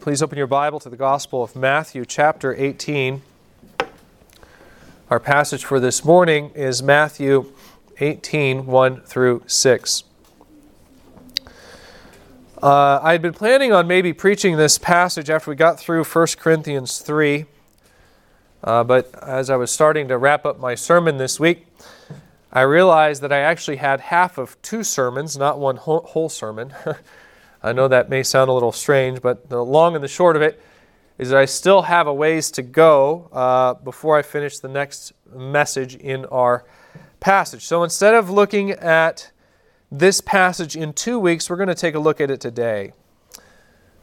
Please open your Bible to the Gospel of Matthew, chapter 18. Our passage for this morning is Matthew 18, 1 through 6. Uh, I had been planning on maybe preaching this passage after we got through 1 Corinthians 3, uh, but as I was starting to wrap up my sermon this week, I realized that I actually had half of two sermons, not one whole, whole sermon. I know that may sound a little strange, but the long and the short of it is that I still have a ways to go uh, before I finish the next message in our passage. So instead of looking at this passage in two weeks, we're going to take a look at it today.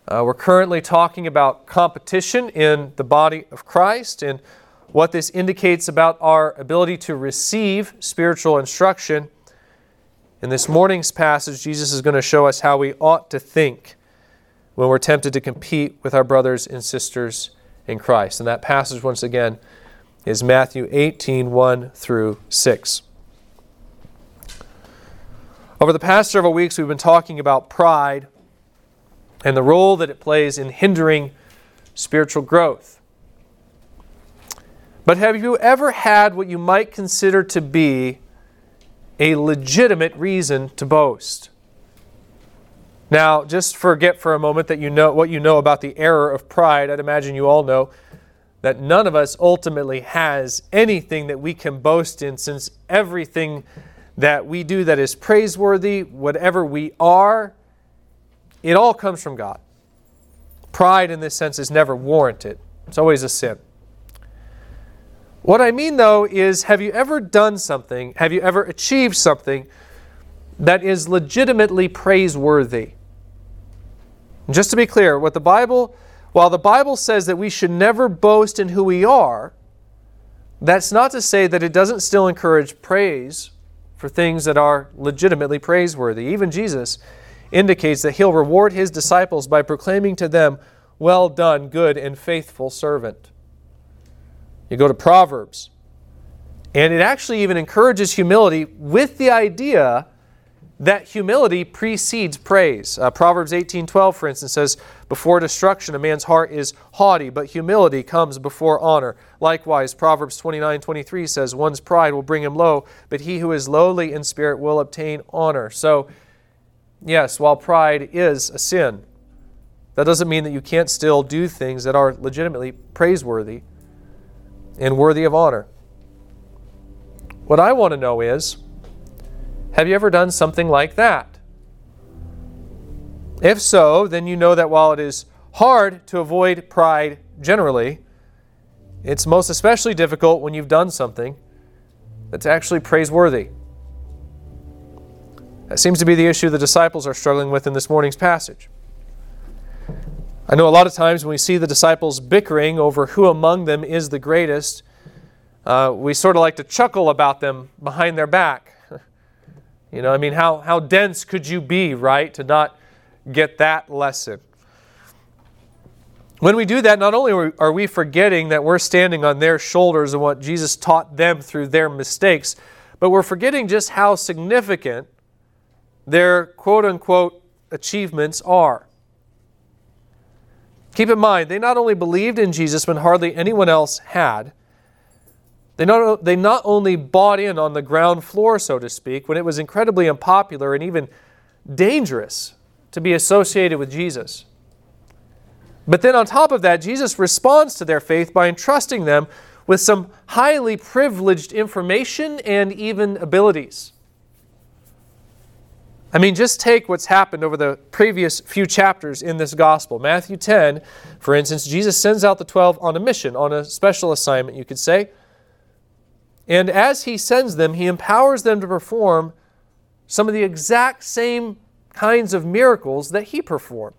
Uh, we're currently talking about competition in the body of Christ and what this indicates about our ability to receive spiritual instruction in this morning's passage, Jesus is going to show us how we ought to think when we're tempted to compete with our brothers and sisters in Christ. And that passage, once again, is Matthew 18 1 through 6. Over the past several weeks, we've been talking about pride and the role that it plays in hindering spiritual growth. But have you ever had what you might consider to be a legitimate reason to boast. Now, just forget for a moment that you know what you know about the error of pride. I'd imagine you all know that none of us ultimately has anything that we can boast in since everything that we do that is praiseworthy, whatever we are, it all comes from God. Pride in this sense is never warranted. It's always a sin. What I mean, though, is have you ever done something, have you ever achieved something that is legitimately praiseworthy? just to be clear, what the Bible, while the Bible says that we should never boast in who we are, that's not to say that it doesn't still encourage praise for things that are legitimately praiseworthy. Even Jesus indicates that he'll reward his disciples by proclaiming to them, Well done, good and faithful servant. You go to Proverbs, and it actually even encourages humility with the idea that humility precedes praise. Uh, Proverbs 18:12 for instance says, "Before destruction a man's heart is haughty, but humility comes before honor." Likewise, Proverbs 29:23 says, "One's pride will bring him low, but he who is lowly in spirit will obtain honor." So, yes, while pride is a sin, that doesn't mean that you can't still do things that are legitimately praiseworthy and worthy of honor. What I want to know is have you ever done something like that? If so, then you know that while it is hard to avoid pride generally, it's most especially difficult when you've done something that's actually praiseworthy. That seems to be the issue the disciples are struggling with in this morning's passage. I know a lot of times when we see the disciples bickering over who among them is the greatest, uh, we sort of like to chuckle about them behind their back. you know, I mean, how, how dense could you be, right, to not get that lesson? When we do that, not only are we forgetting that we're standing on their shoulders and what Jesus taught them through their mistakes, but we're forgetting just how significant their quote unquote achievements are. Keep in mind, they not only believed in Jesus when hardly anyone else had, they not, they not only bought in on the ground floor, so to speak, when it was incredibly unpopular and even dangerous to be associated with Jesus. But then, on top of that, Jesus responds to their faith by entrusting them with some highly privileged information and even abilities. I mean, just take what's happened over the previous few chapters in this gospel. Matthew 10, for instance, Jesus sends out the 12 on a mission, on a special assignment, you could say. And as he sends them, he empowers them to perform some of the exact same kinds of miracles that he performed.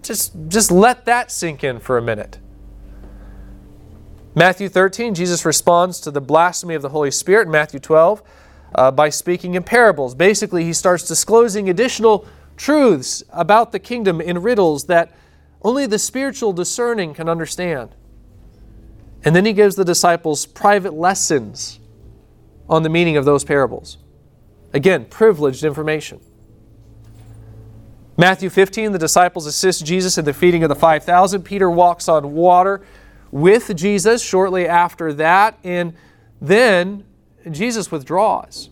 Just, just let that sink in for a minute. Matthew 13, Jesus responds to the blasphemy of the Holy Spirit. Matthew 12, uh, by speaking in parables. Basically, he starts disclosing additional truths about the kingdom in riddles that only the spiritual discerning can understand. And then he gives the disciples private lessons on the meaning of those parables. Again, privileged information. Matthew 15, the disciples assist Jesus in the feeding of the 5,000. Peter walks on water with Jesus shortly after that, and then Jesus withdraws.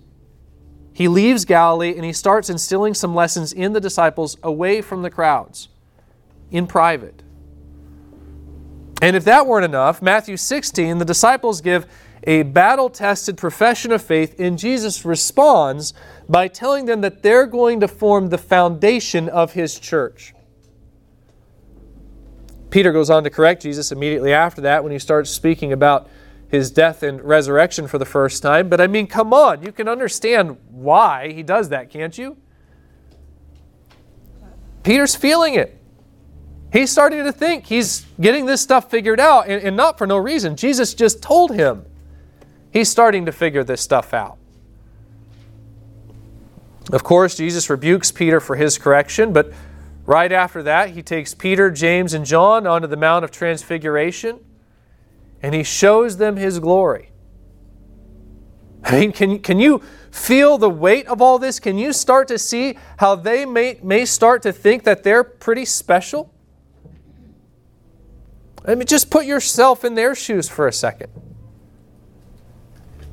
He leaves Galilee and he starts instilling some lessons in the disciples away from the crowds, in private. And if that weren't enough, Matthew 16, the disciples give a battle tested profession of faith, and Jesus responds by telling them that they're going to form the foundation of his church. Peter goes on to correct Jesus immediately after that when he starts speaking about his death and resurrection for the first time. But I mean, come on, you can understand why he does that, can't you? Peter's feeling it. He's starting to think he's getting this stuff figured out, and, and not for no reason. Jesus just told him He's starting to figure this stuff out. Of course, Jesus rebukes Peter for his correction, but right after that, he takes Peter, James, and John onto the Mount of Transfiguration and he shows them his glory. I mean, can, can you feel the weight of all this? Can you start to see how they may, may start to think that they're pretty special? I mean, just put yourself in their shoes for a second.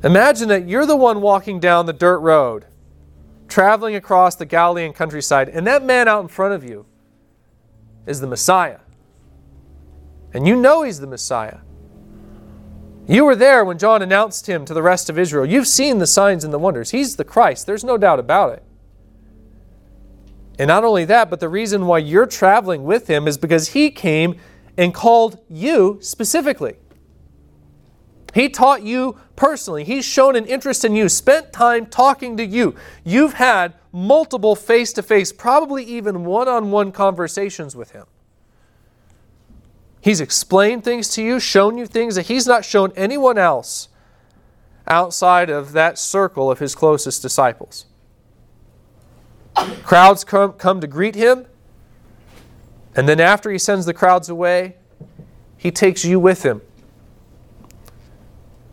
Imagine that you're the one walking down the dirt road, traveling across the Galilean countryside, and that man out in front of you is the Messiah. And you know he's the Messiah. You were there when John announced him to the rest of Israel. You've seen the signs and the wonders. He's the Christ. There's no doubt about it. And not only that, but the reason why you're traveling with him is because he came and called you specifically. He taught you personally. He's shown an interest in you, spent time talking to you. You've had multiple face to face, probably even one on one conversations with him. He's explained things to you, shown you things that he's not shown anyone else outside of that circle of his closest disciples. Crowds come, come to greet him, and then after he sends the crowds away, he takes you with him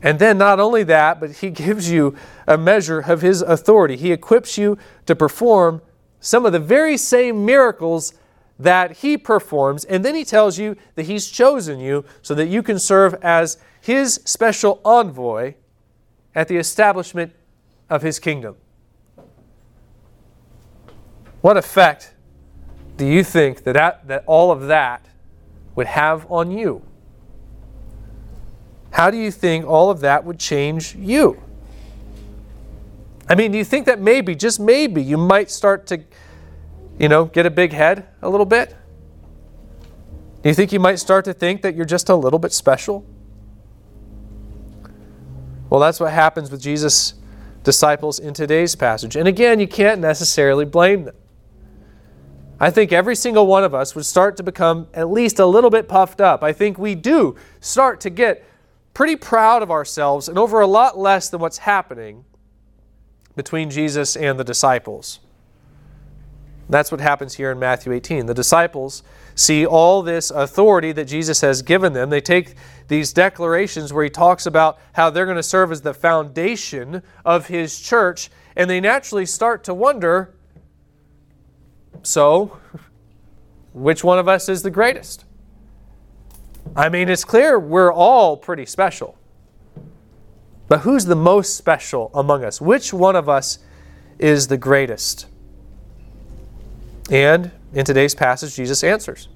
and then not only that, but he gives you a measure of his authority. He equips you to perform some of the very same miracles that he performs. And then he tells you that he's chosen you so that you can serve as his special envoy at the establishment of his kingdom. What effect do you think that, that, that all of that would have on you? How do you think all of that would change you? I mean, do you think that maybe, just maybe, you might start to, you know, get a big head a little bit? Do you think you might start to think that you're just a little bit special? Well, that's what happens with Jesus' disciples in today's passage. And again, you can't necessarily blame them. I think every single one of us would start to become at least a little bit puffed up. I think we do start to get pretty proud of ourselves and over a lot less than what's happening between Jesus and the disciples. That's what happens here in Matthew 18. The disciples see all this authority that Jesus has given them. They take these declarations where he talks about how they're going to serve as the foundation of his church, and they naturally start to wonder so, which one of us is the greatest? I mean, it's clear we're all pretty special. But who's the most special among us? Which one of us is the greatest? And in today's passage, Jesus answers.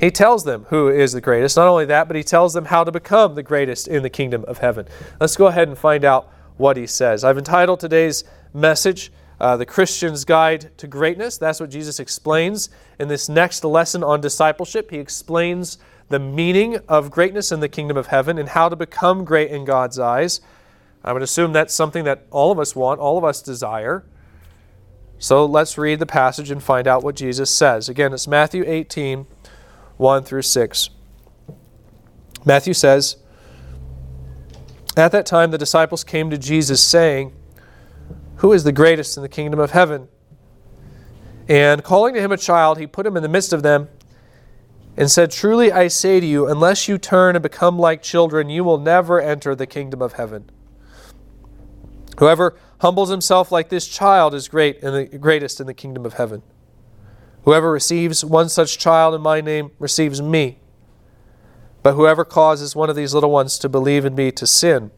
He tells them who is the greatest. Not only that, but he tells them how to become the greatest in the kingdom of heaven. Let's go ahead and find out what he says. I've entitled today's message, uh, the Christian's Guide to Greatness. That's what Jesus explains in this next lesson on discipleship. He explains the meaning of greatness in the kingdom of heaven and how to become great in God's eyes. I would assume that's something that all of us want, all of us desire. So let's read the passage and find out what Jesus says. Again, it's Matthew 18, 1 through 6. Matthew says, At that time the disciples came to Jesus, saying, who is the greatest in the kingdom of heaven? And calling to him a child, he put him in the midst of them and said, Truly I say to you, unless you turn and become like children, you will never enter the kingdom of heaven. Whoever humbles himself like this child is great and the greatest in the kingdom of heaven. Whoever receives one such child in my name receives me. But whoever causes one of these little ones to believe in me to sin,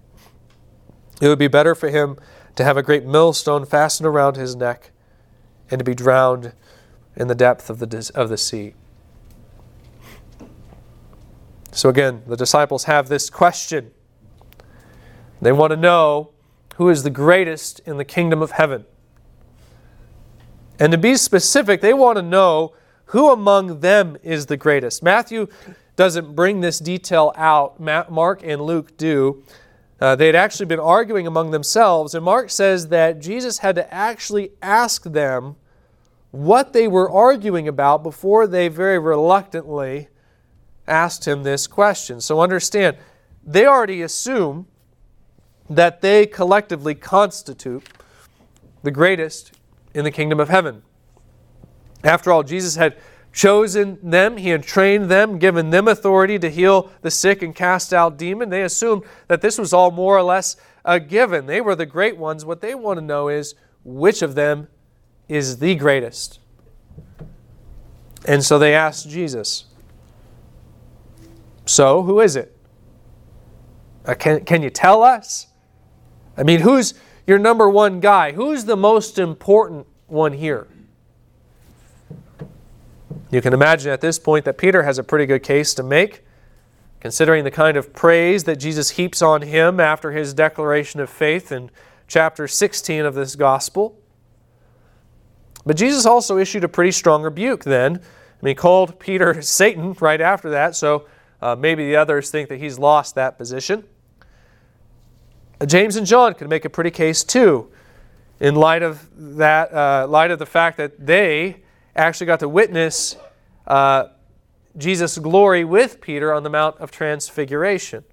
it would be better for him to have a great millstone fastened around his neck and to be drowned in the depth of the, of the sea. So again, the disciples have this question. They want to know who is the greatest in the kingdom of heaven. And to be specific, they want to know who among them is the greatest. Matthew doesn't bring this detail out, Mark and Luke do. Uh, they had actually been arguing among themselves, and Mark says that Jesus had to actually ask them what they were arguing about before they very reluctantly asked him this question. So understand, they already assume that they collectively constitute the greatest in the kingdom of heaven. After all, Jesus had chosen them, he had trained them, given them authority to heal the sick and cast out demons. They assumed that this was all more or less a given. They were the great ones. What they want to know is which of them is the greatest. And so they asked Jesus, So, who is it? Uh, can, can you tell us? I mean, who's your number one guy? Who's the most important one here? You can imagine at this point that Peter has a pretty good case to make, considering the kind of praise that Jesus heaps on him after his declaration of faith in chapter 16 of this gospel. But Jesus also issued a pretty strong rebuke then. I mean, he called Peter Satan right after that, so uh, maybe the others think that he's lost that position. James and John could make a pretty case too, in light of that, uh, light of the fact that they actually got to witness uh, Jesus' glory with Peter on the Mount of Transfiguration.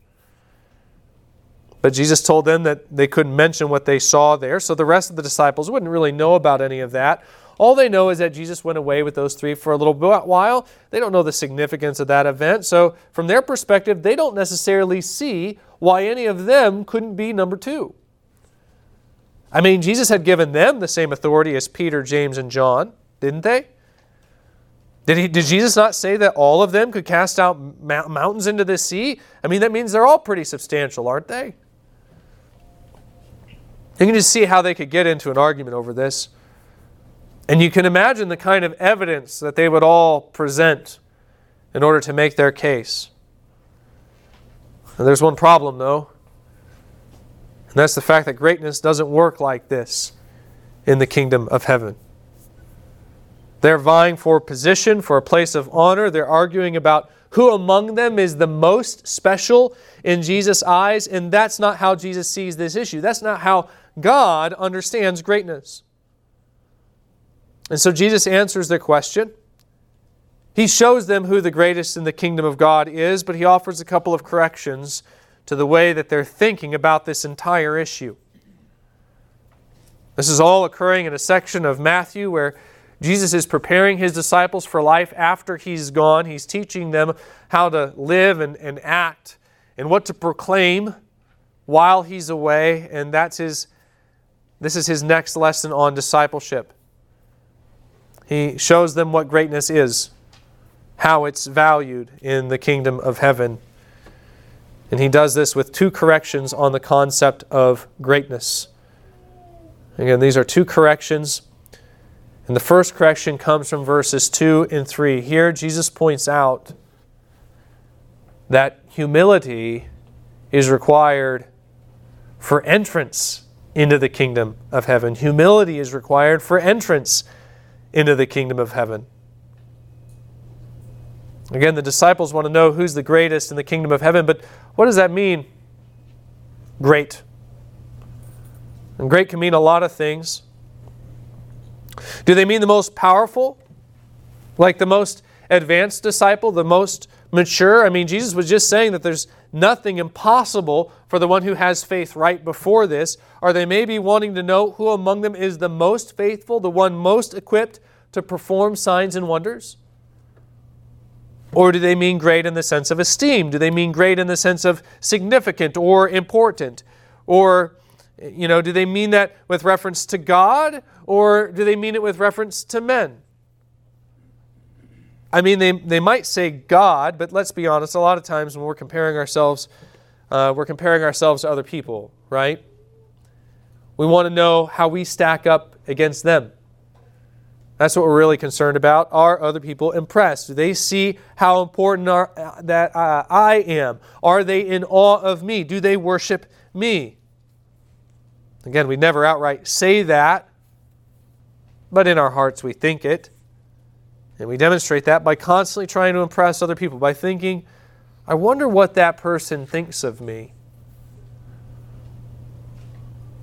But Jesus told them that they couldn't mention what they saw there, so the rest of the disciples wouldn't really know about any of that. All they know is that Jesus went away with those three for a little while. They don't know the significance of that event. So, from their perspective, they don't necessarily see why any of them couldn't be number two. I mean, Jesus had given them the same authority as Peter, James, and John, didn't they? Did, he, did Jesus not say that all of them could cast out mountains into the sea? I mean, that means they're all pretty substantial, aren't they? You can just see how they could get into an argument over this. And you can imagine the kind of evidence that they would all present in order to make their case. And there's one problem, though, and that's the fact that greatness doesn't work like this in the kingdom of heaven. They're vying for position, for a place of honor. They're arguing about who among them is the most special in Jesus' eyes, and that's not how Jesus sees this issue. That's not how God understands greatness. And so Jesus answers their question. He shows them who the greatest in the kingdom of God is, but he offers a couple of corrections to the way that they're thinking about this entire issue. This is all occurring in a section of Matthew where Jesus is preparing his disciples for life after he's gone. He's teaching them how to live and, and act and what to proclaim while he's away. And that's his, this is his next lesson on discipleship. He shows them what greatness is how it's valued in the kingdom of heaven. And he does this with two corrections on the concept of greatness. Again, these are two corrections. And the first correction comes from verses 2 and 3. Here, Jesus points out that humility is required for entrance into the kingdom of heaven. Humility is required for entrance into the kingdom of heaven. Again, the disciples want to know who's the greatest in the kingdom of heaven, but what does that mean? Great. And great can mean a lot of things. Do they mean the most powerful? Like the most advanced disciple, the most mature? I mean, Jesus was just saying that there's nothing impossible for the one who has faith right before this. or they may be wanting to know who among them is the most faithful, the one most equipped to perform signs and wonders? Or do they mean great in the sense of esteem? Do they mean great in the sense of significant or important? Or you know, do they mean that with reference to God or do they mean it with reference to men? I mean, they, they might say God, but let's be honest, a lot of times when we're comparing ourselves, uh, we're comparing ourselves to other people, right? We want to know how we stack up against them. That's what we're really concerned about. Are other people impressed? Do they see how important are, uh, that uh, I am? Are they in awe of me? Do they worship me? Again, we never outright say that, but in our hearts we think it. And we demonstrate that by constantly trying to impress other people, by thinking, I wonder what that person thinks of me.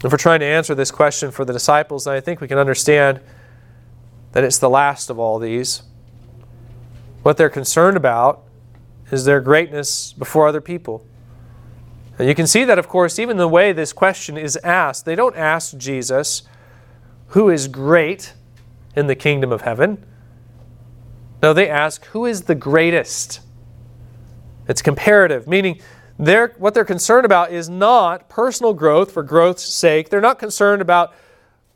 If we're trying to answer this question for the disciples, then I think we can understand that it's the last of all these. What they're concerned about is their greatness before other people. And you can see that, of course, even the way this question is asked. They don't ask Jesus, who is great in the kingdom of heaven? No, they ask, who is the greatest? It's comparative, meaning they're, what they're concerned about is not personal growth for growth's sake. They're not concerned about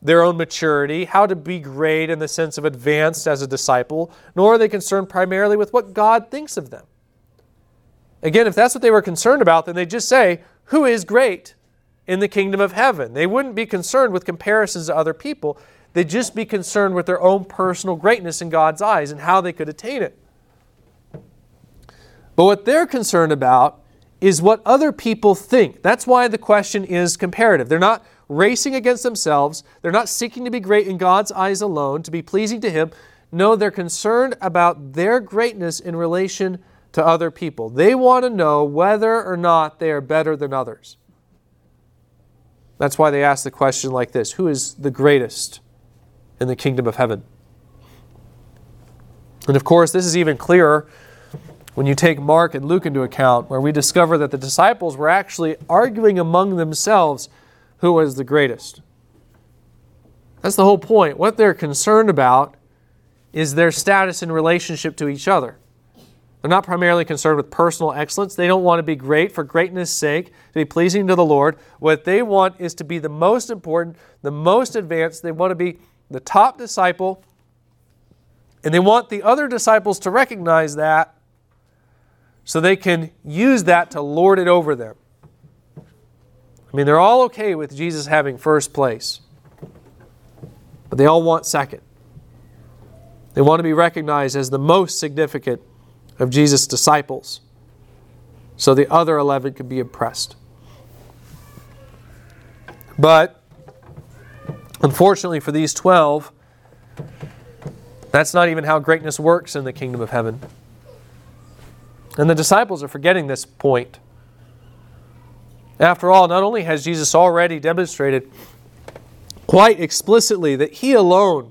their own maturity, how to be great in the sense of advanced as a disciple, nor are they concerned primarily with what God thinks of them. Again, if that's what they were concerned about, then they just say, Who is great in the kingdom of heaven? They wouldn't be concerned with comparisons to other people. They'd just be concerned with their own personal greatness in God's eyes and how they could attain it. But what they're concerned about is what other people think. That's why the question is comparative. They're not racing against themselves, they're not seeking to be great in God's eyes alone, to be pleasing to Him. No, they're concerned about their greatness in relation to other people. They want to know whether or not they are better than others. That's why they ask the question like this Who is the greatest in the kingdom of heaven? And of course, this is even clearer when you take Mark and Luke into account, where we discover that the disciples were actually arguing among themselves who was the greatest. That's the whole point. What they're concerned about is their status in relationship to each other. They're not primarily concerned with personal excellence. They don't want to be great for greatness' sake, to be pleasing to the Lord. What they want is to be the most important, the most advanced. They want to be the top disciple. And they want the other disciples to recognize that so they can use that to lord it over them. I mean, they're all okay with Jesus having first place, but they all want second. They want to be recognized as the most significant of Jesus' disciples so the other 11 could be impressed. But unfortunately for these 12, that's not even how greatness works in the kingdom of heaven. And the disciples are forgetting this point. After all, not only has Jesus already demonstrated quite explicitly that he alone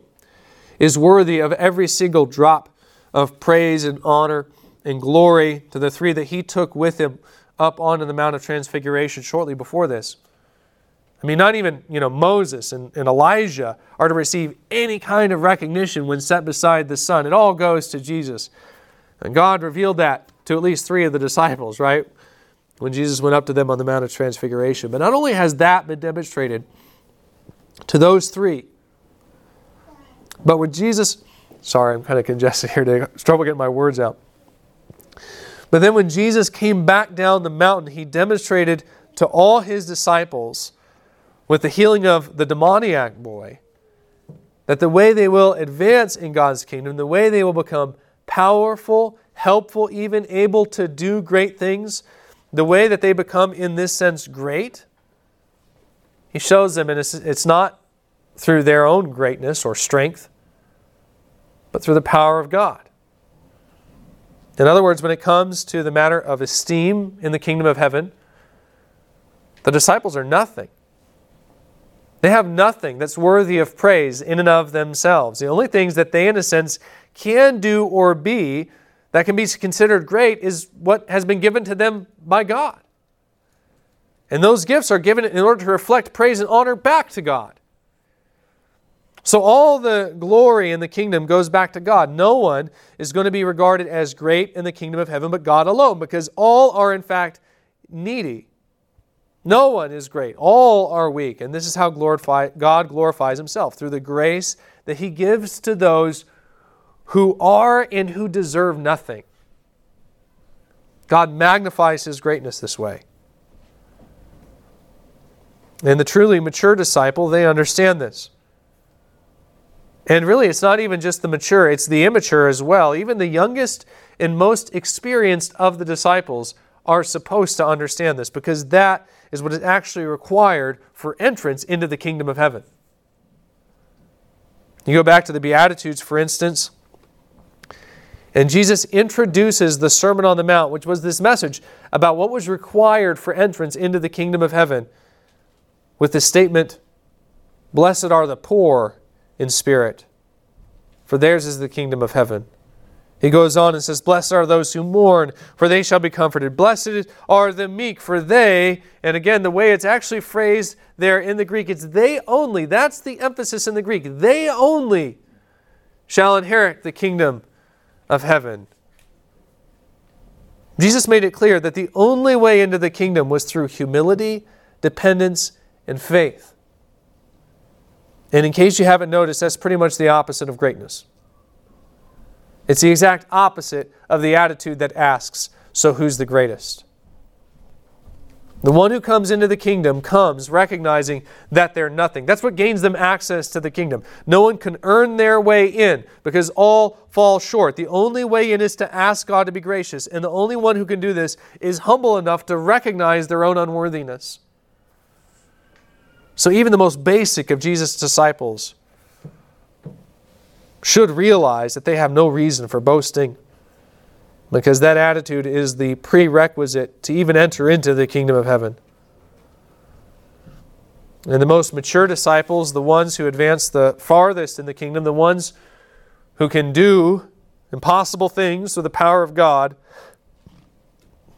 is worthy of every single drop of praise and honor and glory to the three that he took with him up onto the Mount of Transfiguration shortly before this. I mean, not even, you know, Moses and, and Elijah are to receive any kind of recognition when set beside the Son. It all goes to Jesus. And God revealed that to at least three of the disciples, right? When Jesus went up to them on the Mount of Transfiguration. But not only has that been demonstrated to those three, but when Jesus, sorry, I'm kind of congested here today, struggle getting my words out. But then when Jesus came back down the mountain, he demonstrated to all his disciples with the healing of the demoniac boy that the way they will advance in God's kingdom, the way they will become powerful, helpful, even able to do great things, the way that they become, in this sense, great, he shows them, and it's, it's not through their own greatness or strength, but through the power of God. In other words, when it comes to the matter of esteem in the kingdom of heaven, the disciples are nothing. They have nothing that's worthy of praise in and of themselves. The only things that they, in a sense, can do or be that can be considered great is what has been given to them by God. And those gifts are given in order to reflect praise and honor back to God. So all the glory in the kingdom goes back to God. No one is going to be regarded as great in the kingdom of heaven but God alone because all are in fact needy. No one is great. All are weak. And this is how glorify, God glorifies himself through the grace that he gives to those who are and who deserve nothing. God magnifies his greatness this way. And the truly mature disciple, they understand this. And really, it's not even just the mature, it's the immature as well. Even the youngest and most experienced of the disciples are supposed to understand this because that is what is actually required for entrance into the kingdom of heaven. You go back to the Beatitudes, for instance, and Jesus introduces the Sermon on the Mount, which was this message about what was required for entrance into the kingdom of heaven, with the statement, Blessed are the poor in spirit, for theirs is the kingdom of heaven. He goes on and says, Blessed are those who mourn, for they shall be comforted. Blessed are the meek, for they, and again, the way it's actually phrased there in the Greek, it's they only. That's the emphasis in the Greek. They only shall inherit the kingdom of heaven. Jesus made it clear that the only way into the kingdom was through humility, dependence, and faith. And in case you haven't noticed, that's pretty much the opposite of greatness. It's the exact opposite of the attitude that asks, So who's the greatest? The one who comes into the kingdom comes recognizing that they're nothing. That's what gains them access to the kingdom. No one can earn their way in because all fall short. The only way in is to ask God to be gracious, and the only one who can do this is humble enough to recognize their own unworthiness. So, even the most basic of Jesus' disciples should realize that they have no reason for boasting because that attitude is the prerequisite to even enter into the kingdom of heaven. And the most mature disciples, the ones who advance the farthest in the kingdom, the ones who can do impossible things through the power of God,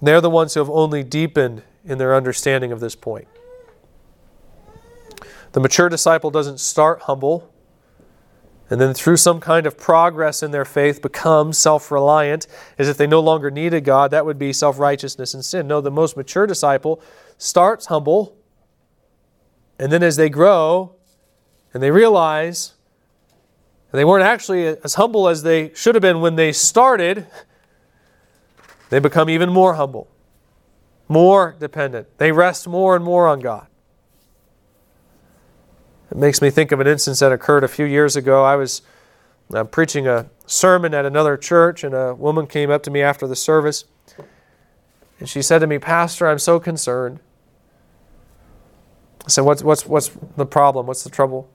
they're the ones who have only deepened in their understanding of this point. The mature disciple doesn't start humble and then through some kind of progress in their faith become self reliant as if they no longer needed God. That would be self righteousness and sin. No, the most mature disciple starts humble, and then as they grow and they realize they weren't actually as humble as they should have been when they started, they become even more humble, more dependent. They rest more and more on God. It makes me think of an instance that occurred a few years ago. I was uh, preaching a sermon at another church, and a woman came up to me after the service. And she said to me, Pastor, I'm so concerned. I said, What's, what's, what's the problem? What's the trouble?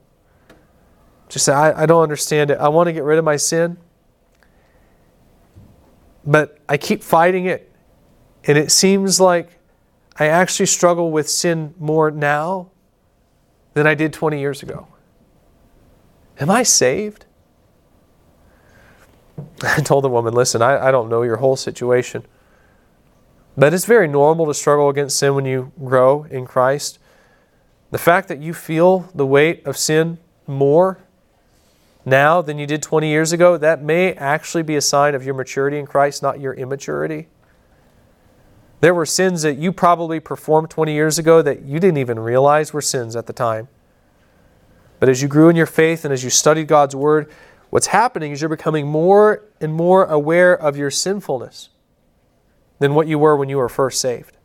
She said, I, I don't understand it. I want to get rid of my sin, but I keep fighting it. And it seems like I actually struggle with sin more now than I did 20 years ago. Am I saved? I told the woman, listen, I, I don't know your whole situation. But it's very normal to struggle against sin when you grow in Christ. The fact that you feel the weight of sin more now than you did 20 years ago, that may actually be a sign of your maturity in Christ, not your immaturity. There were sins that you probably performed 20 years ago that you didn't even realize were sins at the time. But as you grew in your faith and as you studied God's Word, what's happening is you're becoming more and more aware of your sinfulness than what you were when you were first saved.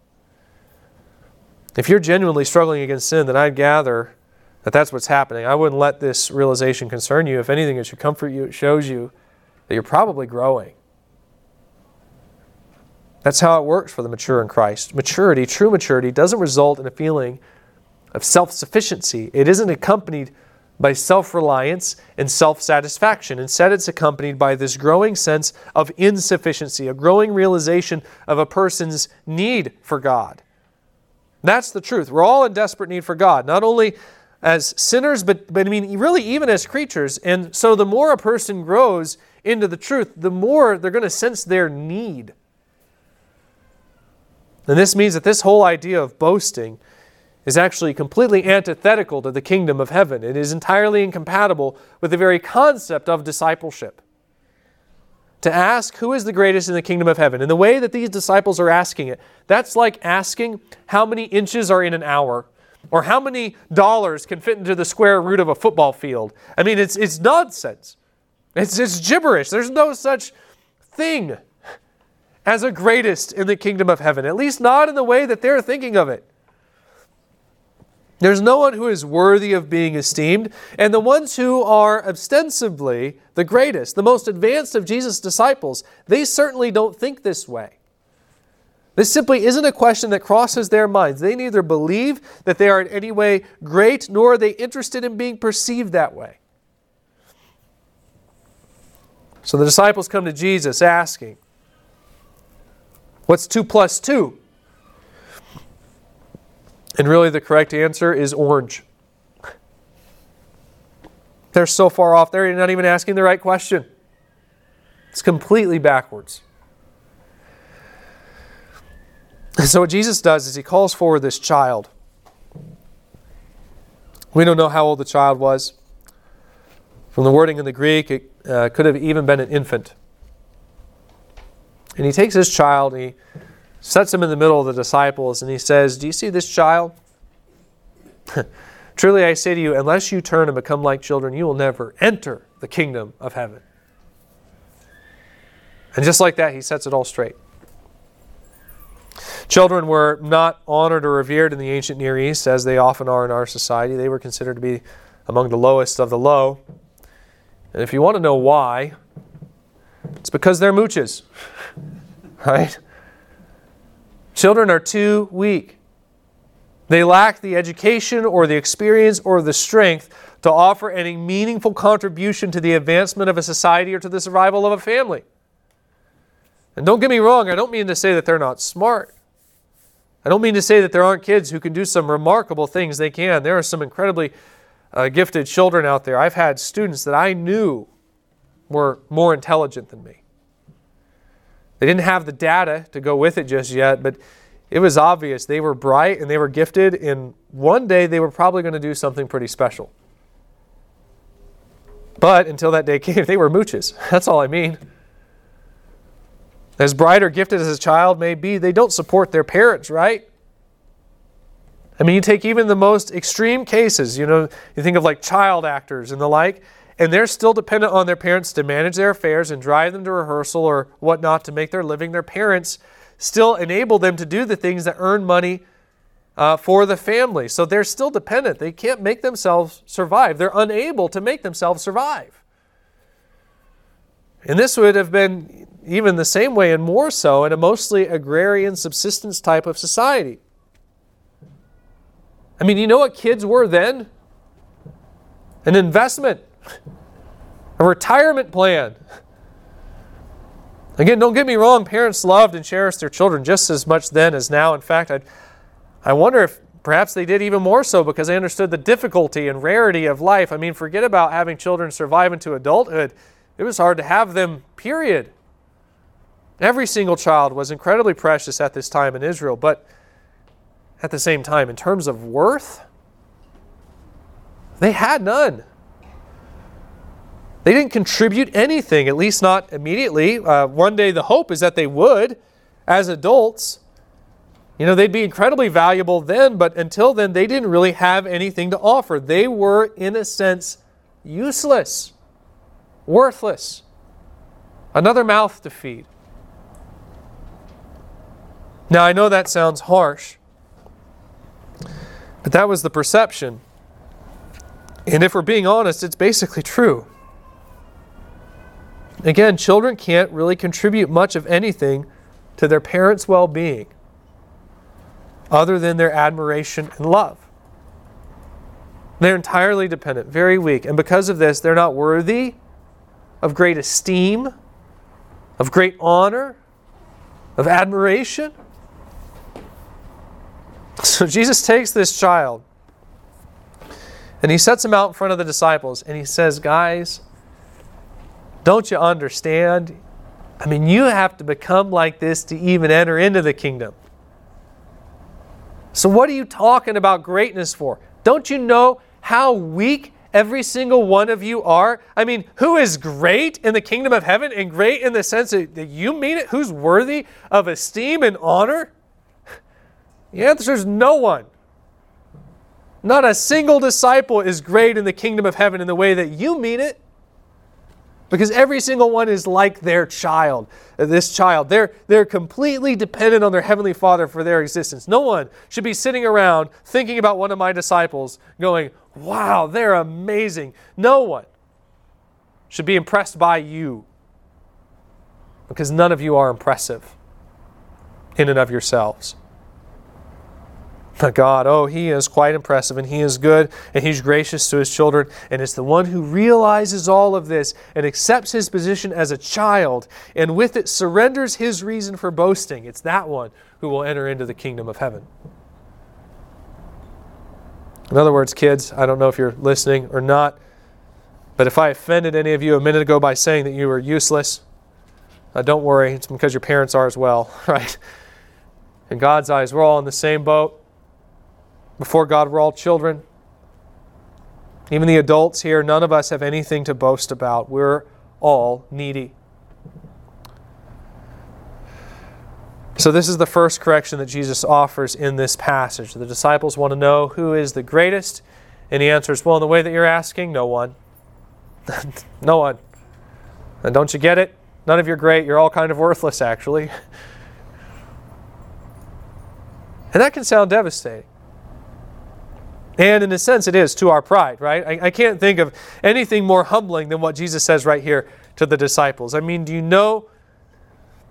If you're genuinely struggling against sin, then I'd gather that that's what's happening. I wouldn't let this realization concern you. If anything, it should comfort you. It shows you that you're probably growing. That's how it works for the mature in Christ. Maturity, true maturity, doesn't result in a feeling of self sufficiency. It isn't accompanied by self reliance and self satisfaction. Instead, it's accompanied by this growing sense of insufficiency, a growing realization of a person's need for God. That's the truth. We're all in desperate need for God, not only as sinners, but, but I mean, really, even as creatures. And so, the more a person grows into the truth, the more they're going to sense their need and this means that this whole idea of boasting is actually completely antithetical to the kingdom of heaven. It is entirely incompatible with the very concept of discipleship. to ask who is the greatest in the kingdom of heaven. And the way that these disciples are asking it, that's like asking how many inches are in an hour or how many dollars can fit into the square root of a football field. I mean, it's, it's nonsense. It's, it's gibberish. There's no such thing as a greatest in the kingdom of heaven, at least not in the way that they're thinking of it. There's no one who is worthy of being esteemed, and the ones who are ostensibly the greatest, the most advanced of Jesus' disciples, they certainly don't think this way. This simply isn't a question that crosses their minds. They neither believe that they are in any way great, nor are they interested in being perceived that way. So the disciples come to Jesus asking, What's 2 plus 2? And really, the correct answer is orange. They're so far off, they're not even asking the right question. It's completely backwards. So, what Jesus does is he calls forward this child. We don't know how old the child was. From the wording in the Greek, it uh, could have even been an infant. And he takes his child and he sets him in the middle of the disciples, and he says, Do you see this child? Truly I say to you, unless you turn and become like children, you will never enter the kingdom of heaven. And just like that, he sets it all straight. Children were not honored or revered in the ancient Near East, as they often are in our society. They were considered to be among the lowest of the low. And if you want to know why, it's because they're mooches, right? Children are too weak. They lack the education or the experience or the strength to offer any meaningful contribution to the advancement of a society or to the survival of a family. And don't get me wrong, I don't mean to say that they're not smart. I don't mean to say that there aren't kids who can do some remarkable things. They can. There are some incredibly uh, gifted children out there. I've had students that I knew were more intelligent than me. They didn't have the data to go with it just yet, but it was obvious they were bright and they were gifted, and one day they were probably going to do something pretty special. But until that day came, they were mooches. That's all I mean. As bright or gifted as a child may be, they don't support their parents, right? I mean, you take even the most extreme cases, you know, you think of like child actors and the like, and they're still dependent on their parents to manage their affairs and drive them to rehearsal or whatnot to make their living. Their parents still enable them to do the things that earn money uh, for the family. So they're still dependent. They can't make themselves survive, they're unable to make themselves survive. And this would have been even the same way and more so in a mostly agrarian subsistence type of society. I mean, you know what kids were then? An investment a retirement plan. Again, don't get me wrong, parents loved and cherished their children just as much then as now. In fact, i I wonder if perhaps they did even more so because they understood the difficulty and rarity of life. I mean, forget about having children survive into adulthood. It was hard to have them, period. Every single child was incredibly precious at this time in Israel, but at the same time, in terms of worth, they had none. They didn't contribute anything, at least not immediately. Uh, one day, the hope is that they would as adults. You know, they'd be incredibly valuable then, but until then, they didn't really have anything to offer. They were, in a sense, useless, worthless, another mouth to feed. Now, I know that sounds harsh, but that was the perception. And if we're being honest, it's basically true. Again, children can't really contribute much of anything to their parents' well being other than their admiration and love. They're entirely dependent, very weak, and because of this, they're not worthy of great esteem, of great honor, of admiration. So Jesus takes this child and he sets him out in front of the disciples and he says, Guys, don't you understand? I mean, you have to become like this to even enter into the kingdom. So, what are you talking about greatness for? Don't you know how weak every single one of you are? I mean, who is great in the kingdom of heaven and great in the sense that you mean it? Who's worthy of esteem and honor? The answer is no one. Not a single disciple is great in the kingdom of heaven in the way that you mean it. Because every single one is like their child, uh, this child. They're, they're completely dependent on their Heavenly Father for their existence. No one should be sitting around thinking about one of my disciples going, wow, they're amazing. No one should be impressed by you because none of you are impressive in and of yourselves. God, oh, He is quite impressive and He is good and He's gracious to His children. And it's the one who realizes all of this and accepts His position as a child and with it surrenders His reason for boasting. It's that one who will enter into the kingdom of heaven. In other words, kids, I don't know if you're listening or not, but if I offended any of you a minute ago by saying that you were useless, uh, don't worry, it's because your parents are as well, right? In God's eyes, we're all in the same boat. Before God, we're all children. Even the adults here, none of us have anything to boast about. We're all needy. So, this is the first correction that Jesus offers in this passage. The disciples want to know who is the greatest, and he answers, Well, in the way that you're asking, no one. no one. And don't you get it? None of you are great. You're all kind of worthless, actually. And that can sound devastating. And in a sense, it is to our pride, right? I, I, can't think of anything more humbling than what Jesus says right here to the disciples. I mean, do you know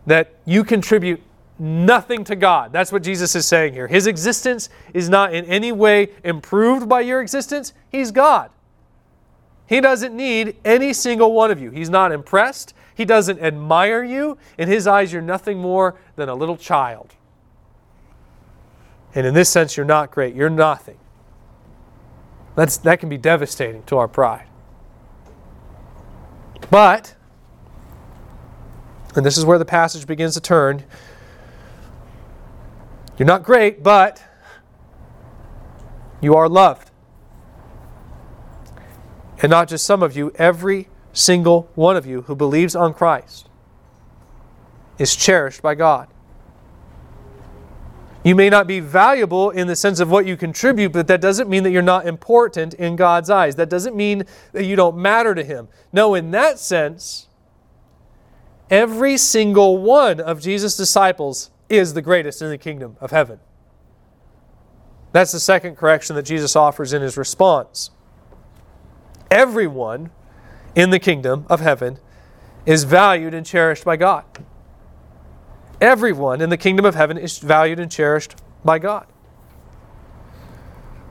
that you contribute nothing to God? That's what Jesus is saying here. His existence is not in any way improved by your existence, He's God. He doesn't need any single one of you. He's not impressed. He doesn't admire you. In His eyes, you're nothing more than a little child. And in this sense, you're not great. You're nothing. That's, that can be devastating to our pride. But, and this is where the passage begins to turn, you're not great, but you are loved. And not just some of you, every single one of you who believes on Christ is cherished by God. You may not be valuable in the sense of what you contribute, but that doesn't mean that you're not important in God's eyes. That doesn't mean that you don't matter to Him. No, in that sense, every single one of Jesus' disciples is the greatest in the kingdom of heaven. That's the second correction that Jesus offers in his response. Everyone in the kingdom of heaven is valued and cherished by God. Everyone in the kingdom of heaven is valued and cherished by God.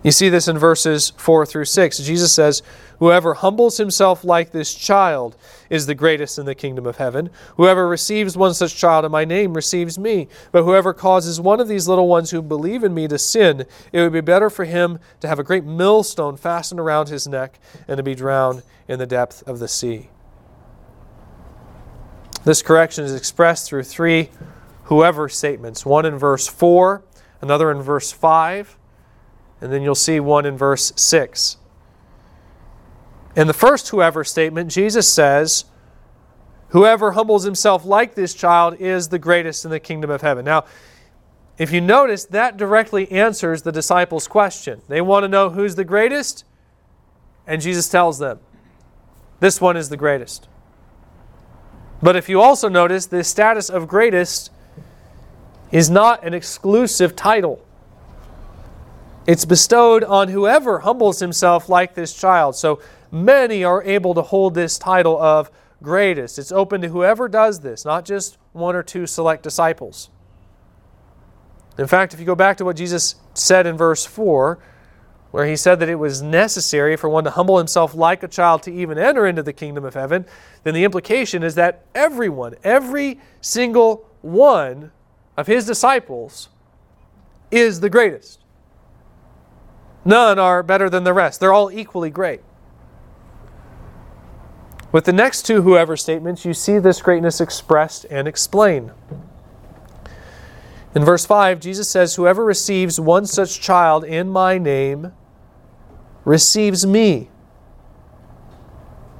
You see this in verses 4 through 6. Jesus says, Whoever humbles himself like this child is the greatest in the kingdom of heaven. Whoever receives one such child in my name receives me. But whoever causes one of these little ones who believe in me to sin, it would be better for him to have a great millstone fastened around his neck and to be drowned in the depth of the sea. This correction is expressed through three whoever statements one in verse 4, another in verse 5, and then you'll see one in verse 6. In the first whoever statement, Jesus says, Whoever humbles himself like this child is the greatest in the kingdom of heaven. Now, if you notice, that directly answers the disciples' question. They want to know who's the greatest, and Jesus tells them, This one is the greatest. But if you also notice, the status of greatest is not an exclusive title. It's bestowed on whoever humbles himself like this child. So many are able to hold this title of greatest. It's open to whoever does this, not just one or two select disciples. In fact, if you go back to what Jesus said in verse 4, where he said that it was necessary for one to humble himself like a child to even enter into the kingdom of heaven, then the implication is that everyone, every single one of his disciples is the greatest. None are better than the rest. They're all equally great. With the next two whoever statements, you see this greatness expressed and explained. In verse 5, Jesus says, Whoever receives one such child in my name receives me.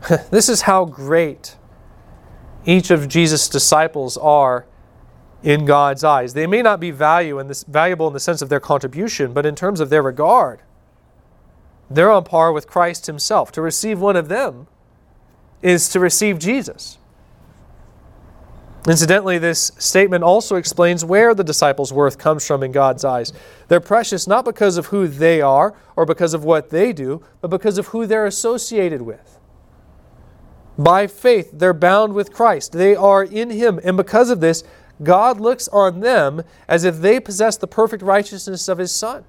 this is how great each of Jesus' disciples are in God's eyes. They may not be value in this, valuable in the sense of their contribution, but in terms of their regard, they're on par with Christ Himself. To receive one of them is to receive Jesus. Incidentally, this statement also explains where the disciples' worth comes from in God's eyes. They're precious not because of who they are or because of what they do, but because of who they're associated with. By faith, they're bound with Christ. They are in Him. And because of this, God looks on them as if they possess the perfect righteousness of His Son.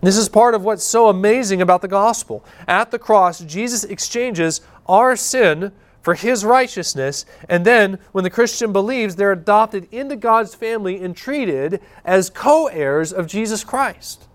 This is part of what's so amazing about the gospel. At the cross, Jesus exchanges our sin for his righteousness, and then when the Christian believes, they're adopted into God's family and treated as co heirs of Jesus Christ.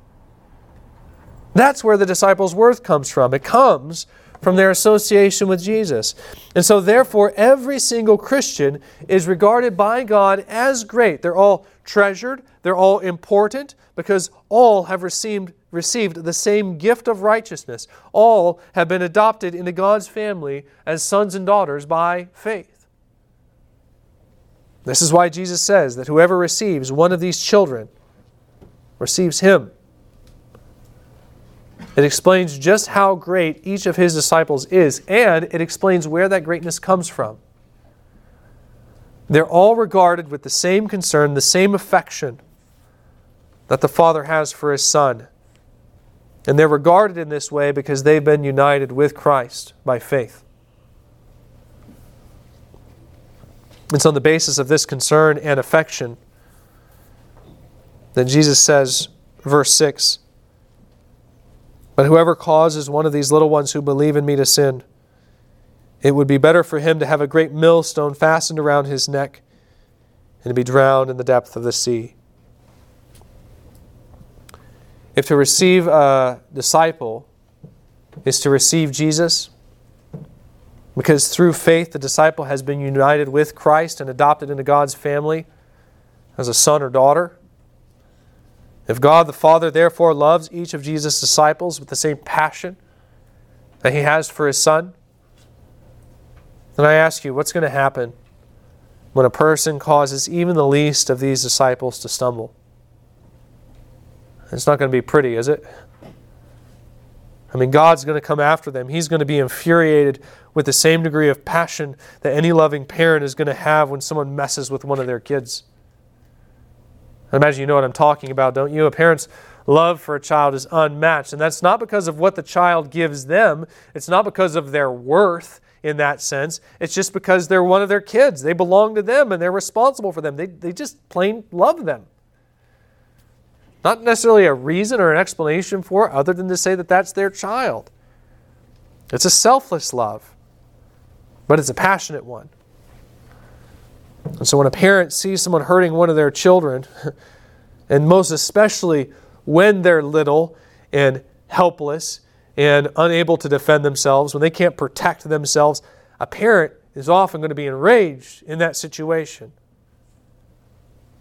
That's where the disciples' worth comes from. It comes from their association with Jesus. And so, therefore, every single Christian is regarded by God as great. They're all treasured, they're all important, because all have received, received the same gift of righteousness. All have been adopted into God's family as sons and daughters by faith. This is why Jesus says that whoever receives one of these children receives him. It explains just how great each of his disciples is, and it explains where that greatness comes from. They're all regarded with the same concern, the same affection that the Father has for His Son. And they're regarded in this way because they've been united with Christ by faith. It's on the basis of this concern and affection that Jesus says, verse 6 But whoever causes one of these little ones who believe in me to sin, it would be better for him to have a great millstone fastened around his neck and to be drowned in the depth of the sea. If to receive a disciple is to receive Jesus, because through faith the disciple has been united with Christ and adopted into God's family as a son or daughter. If God the Father therefore loves each of Jesus' disciples with the same passion that he has for his son, then I ask you, what's going to happen when a person causes even the least of these disciples to stumble? It's not going to be pretty, is it? I mean, God's going to come after them. He's going to be infuriated with the same degree of passion that any loving parent is going to have when someone messes with one of their kids. I imagine you know what I'm talking about, don't you? A parent's love for a child is unmatched. And that's not because of what the child gives them, it's not because of their worth in that sense. It's just because they're one of their kids. They belong to them and they're responsible for them. They, they just plain love them. Not necessarily a reason or an explanation for other than to say that that's their child. It's a selfless love, but it's a passionate one. And so when a parent sees someone hurting one of their children, and most especially when they're little and helpless and unable to defend themselves, when they can't protect themselves, a parent is often going to be enraged in that situation.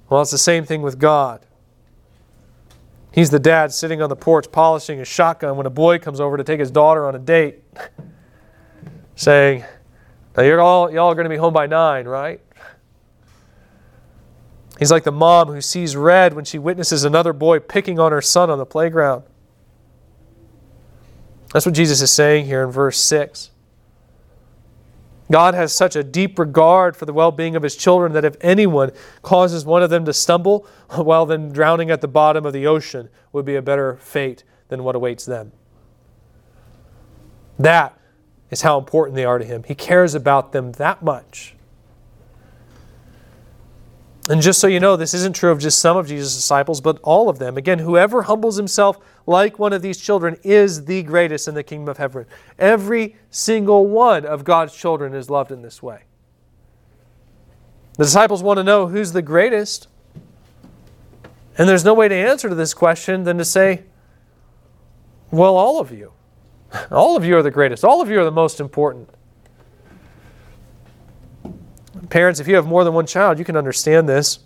Well, it's the same thing with God. He's the dad sitting on the porch polishing his shotgun when a boy comes over to take his daughter on a date, saying, Now you're all y'all are going to be home by nine, right? He's like the mom who sees red when she witnesses another boy picking on her son on the playground. That's what Jesus is saying here in verse 6. God has such a deep regard for the well being of his children that if anyone causes one of them to stumble while then drowning at the bottom of the ocean would be a better fate than what awaits them. That is how important they are to him. He cares about them that much. And just so you know, this isn't true of just some of Jesus' disciples, but all of them. Again, whoever humbles himself like one of these children is the greatest in the kingdom of heaven. Every single one of God's children is loved in this way. The disciples want to know who's the greatest. And there's no way to answer to this question than to say, well, all of you. All of you are the greatest. All of you are the most important. Parents, if you have more than one child, you can understand this.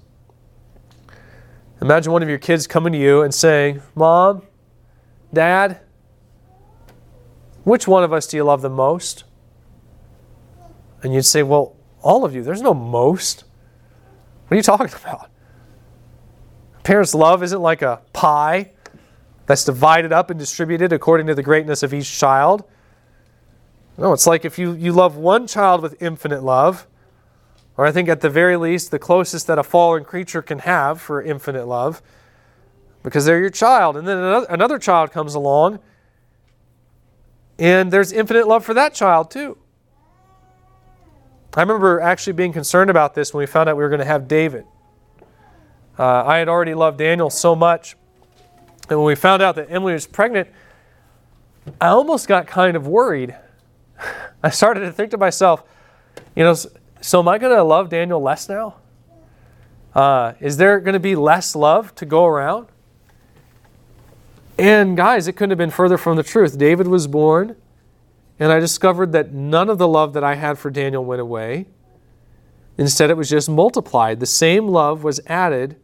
Imagine one of your kids coming to you and saying, Mom, Dad, Which one of us do you love the most? And you'd say, Well, all of you. There's no most. What are you talking about? Parents' love isn't like a pie that's divided up and distributed according to the greatness of each child. No, it's like if you, you love one child with infinite love, or I think at the very least, the closest that a fallen creature can have for infinite love, because they're your child. And then another, child comes along, and there's infinite love for that child too. I remember actually being concerned about this when we found out we were going to have David. Uh, I had already loved Daniel so much. And when we found out that Emily was pregnant, I almost got kind of worried. I started to think to myself, you know, so am I going to love Daniel less now? Uh, is there going to be less love to go around? And guys, it couldn't have been further from the truth. David was born, and I discovered that none of the love that I had for Daniel went away. Instead, it was just multiplied. The same love was added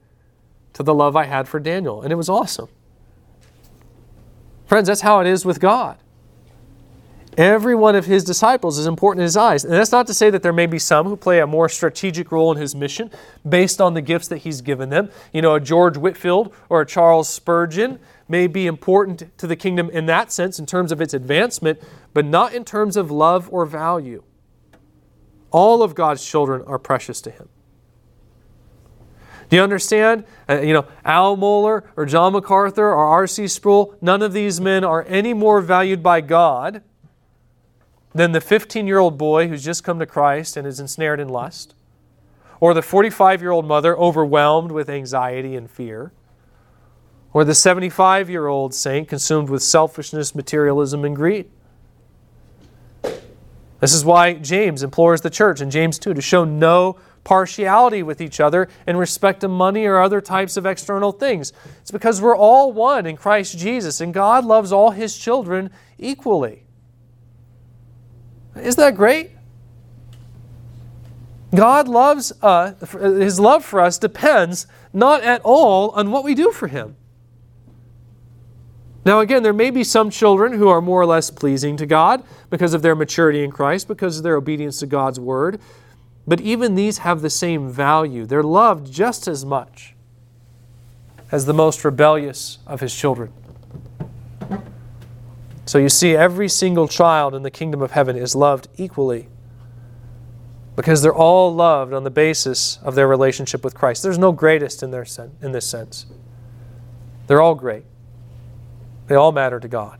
to the love I had for Daniel, and it was awesome. Friends, that's how it is with God. Every one of his disciples is important in his eyes. And that's not to say that there may be some who play a more strategic role in his mission based on the gifts that he's given them. You know, a George Whitefield or a Charles Spurgeon may be important to the kingdom in that sense, in terms of its advancement, but not in terms of love or value. All of God's children are precious to him. Do you understand? Uh, you know, Al Mohler or John MacArthur or R.C. Sproul, none of these men are any more valued by God than the 15 year old boy who's just come to Christ and is ensnared in lust, or the 45 year old mother overwhelmed with anxiety and fear, or the 75 year old saint consumed with selfishness, materialism, and greed. This is why James implores the church in James 2 to show no partiality with each other in respect to money or other types of external things. It's because we're all one in Christ Jesus, and God loves all his children equally. Isn't that great? God loves uh, us, his love for us depends not at all on what we do for him. Now, again, there may be some children who are more or less pleasing to God because of their maturity in Christ, because of their obedience to God's word. But even these have the same value. They're loved just as much as the most rebellious of his children. So you see, every single child in the kingdom of heaven is loved equally because they're all loved on the basis of their relationship with Christ. There's no greatest in, their sen- in this sense. They're all great. They all matter to God.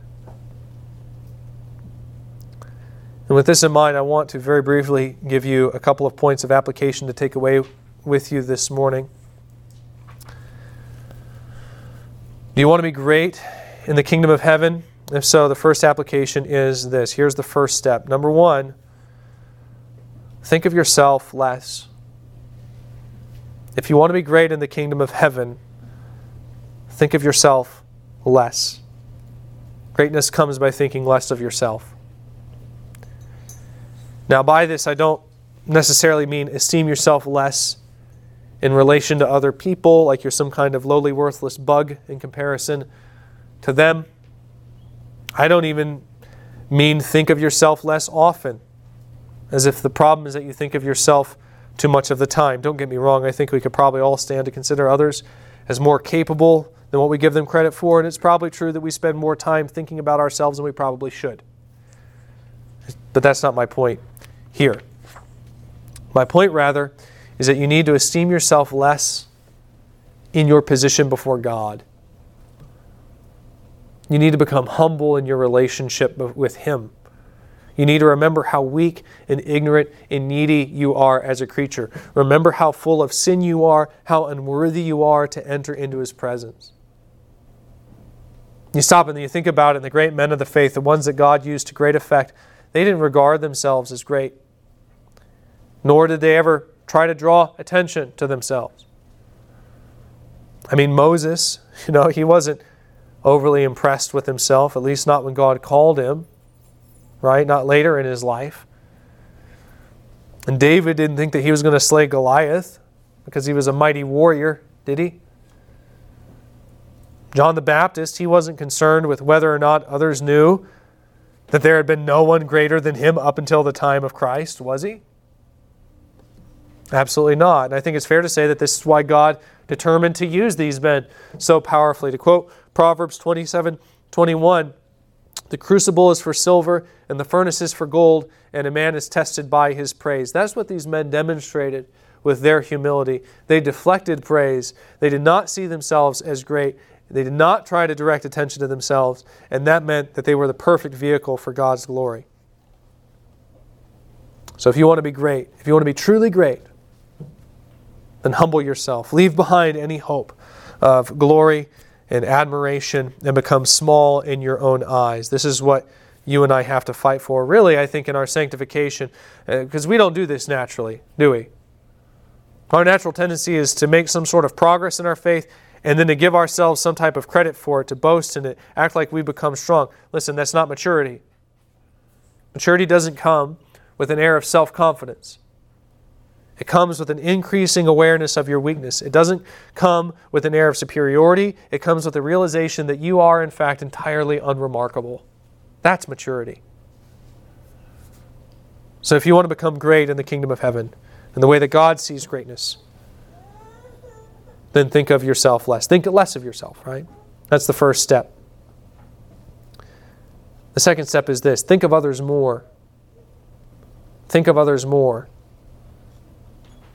And with this in mind, I want to very briefly give you a couple of points of application to take away with you this morning. Do you want to be great in the kingdom of heaven? If so, the first application is this. Here's the first step. Number one, think of yourself less. If you want to be great in the kingdom of heaven, think of yourself less. Greatness comes by thinking less of yourself. Now, by this, I don't necessarily mean esteem yourself less in relation to other people, like you're some kind of lowly, worthless bug in comparison to them. I don't even mean think of yourself less often, as if the problem is that you think of yourself too much of the time. Don't get me wrong, I think we could probably all stand to consider others as more capable than what we give them credit for. And it's probably true that we spend more time thinking about ourselves than we probably should. But that's not my point here. My point, rather, is that you need to esteem yourself less in your position before God. You need to become humble in your relationship with Him. You need to remember how weak and ignorant and needy you are as a creature. Remember how full of sin you are, how unworthy you are to enter into His presence. You stop and you think about it, and the great men of the faith, the ones that God used to great effect, they didn't regard themselves as great, nor did they ever try to draw attention to themselves. I mean, Moses, you know, he wasn't overly impressed with himself, at least not when God called him, right? Not later in his life. And David didn't think that he was going to slay Goliath because he was a mighty warrior, did he? John the Baptist, he wasn't concerned with whether or not others knew That there had been no one greater than him up until the time of Christ, was he? Absolutely not. And I think it's fair to say that this is why God determined to use these men so powerfully. To quote Proverbs 27 21, the crucible is for silver, and the furnace is for gold, and a man is tested by his praise. That's what these men demonstrated with their humility. They deflected praise. They did not see themselves as great. They did not try to direct attention to themselves, and that meant that they were the perfect vehicle for God's glory. So if you want to be great, if you want to be truly great, then humble yourself. Leave behind any hope of glory and admiration and become small in your own eyes. This is what you and I have to fight for, really, I think, in our sanctification, because uh, we don't do this naturally, do we? Our natural tendency is to make some sort of progress in our faith and then to give ourselves some type of credit for it, to boast in it, act like we become strong. Listen, that's not maturity. Maturity doesn't come with an air of self confidence. It comes with an increasing awareness of your weakness. It doesn't come with an air of superiority. It comes with the realization that you are, in fact, entirely unremarkable. That's maturity. So, if you want to become great in the kingdom of heaven, in the way that God sees greatness, then think of yourself less. Think less of yourself, right? That's the first step. The second step is this think of others more. Think of others more.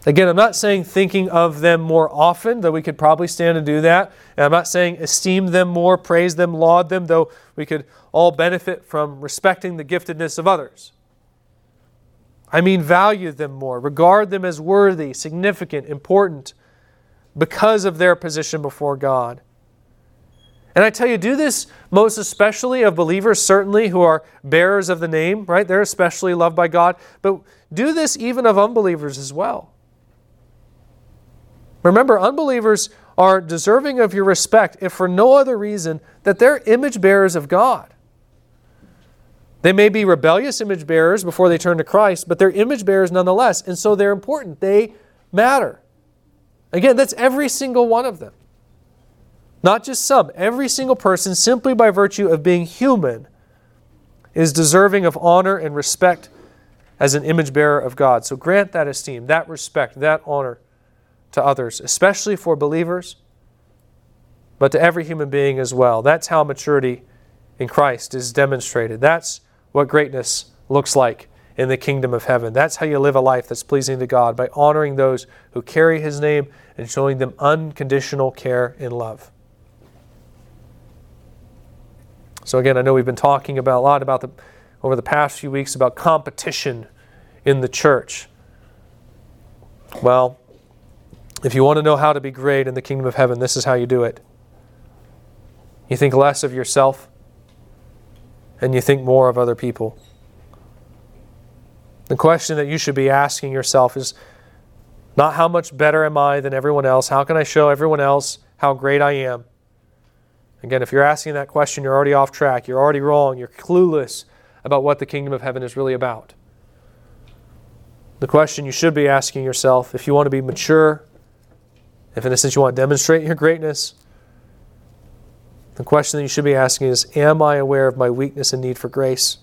Again, I'm not saying thinking of them more often, though we could probably stand to do that. And I'm not saying esteem them more, praise them, laud them, though we could all benefit from respecting the giftedness of others. I mean, value them more, regard them as worthy, significant, important because of their position before God. And I tell you, do this most especially of believers, certainly, who are bearers of the name, right? They're especially loved by God. But do this even of unbelievers as well. Remember, unbelievers are deserving of your respect if for no other reason that they're image bearers of God. They may be rebellious image bearers before they turn to Christ, but they're image bearers nonetheless, and so they're important. They matter. Again, that's every single one of them. Not just some. Every single person, simply by virtue of being human, is deserving of honor and respect as an image bearer of God. So grant that esteem, that respect, that honor to others, especially for believers, but to every human being as well. That's how maturity in Christ is demonstrated. That's what greatness looks like in the kingdom of heaven. That's how you live a life that's pleasing to God by honoring those who carry his name and showing them unconditional care and love. So again, I know we've been talking about a lot about the over the past few weeks about competition in the church. Well, if you want to know how to be great in the kingdom of heaven, this is how you do it. You think less of yourself and you think more of other people. The question that you should be asking yourself is not how much better am I than everyone else? How can I show everyone else how great I am? Again, if you're asking that question, you're already off track. You're already wrong. You're clueless about what the kingdom of heaven is really about. The question you should be asking yourself if you want to be mature if in a sense you want to demonstrate your greatness, the question that you should be asking is Am I aware of my weakness and need for grace?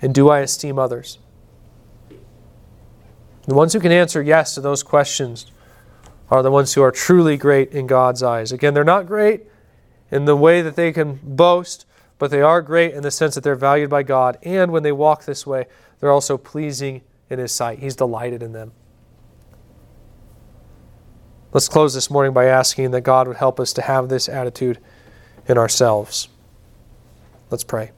And do I esteem others? The ones who can answer yes to those questions are the ones who are truly great in God's eyes. Again, they're not great in the way that they can boast, but they are great in the sense that they're valued by God. And when they walk this way, they're also pleasing in His sight. He's delighted in them. Let's close this morning by asking that God would help us to have this attitude in ourselves. Let's pray.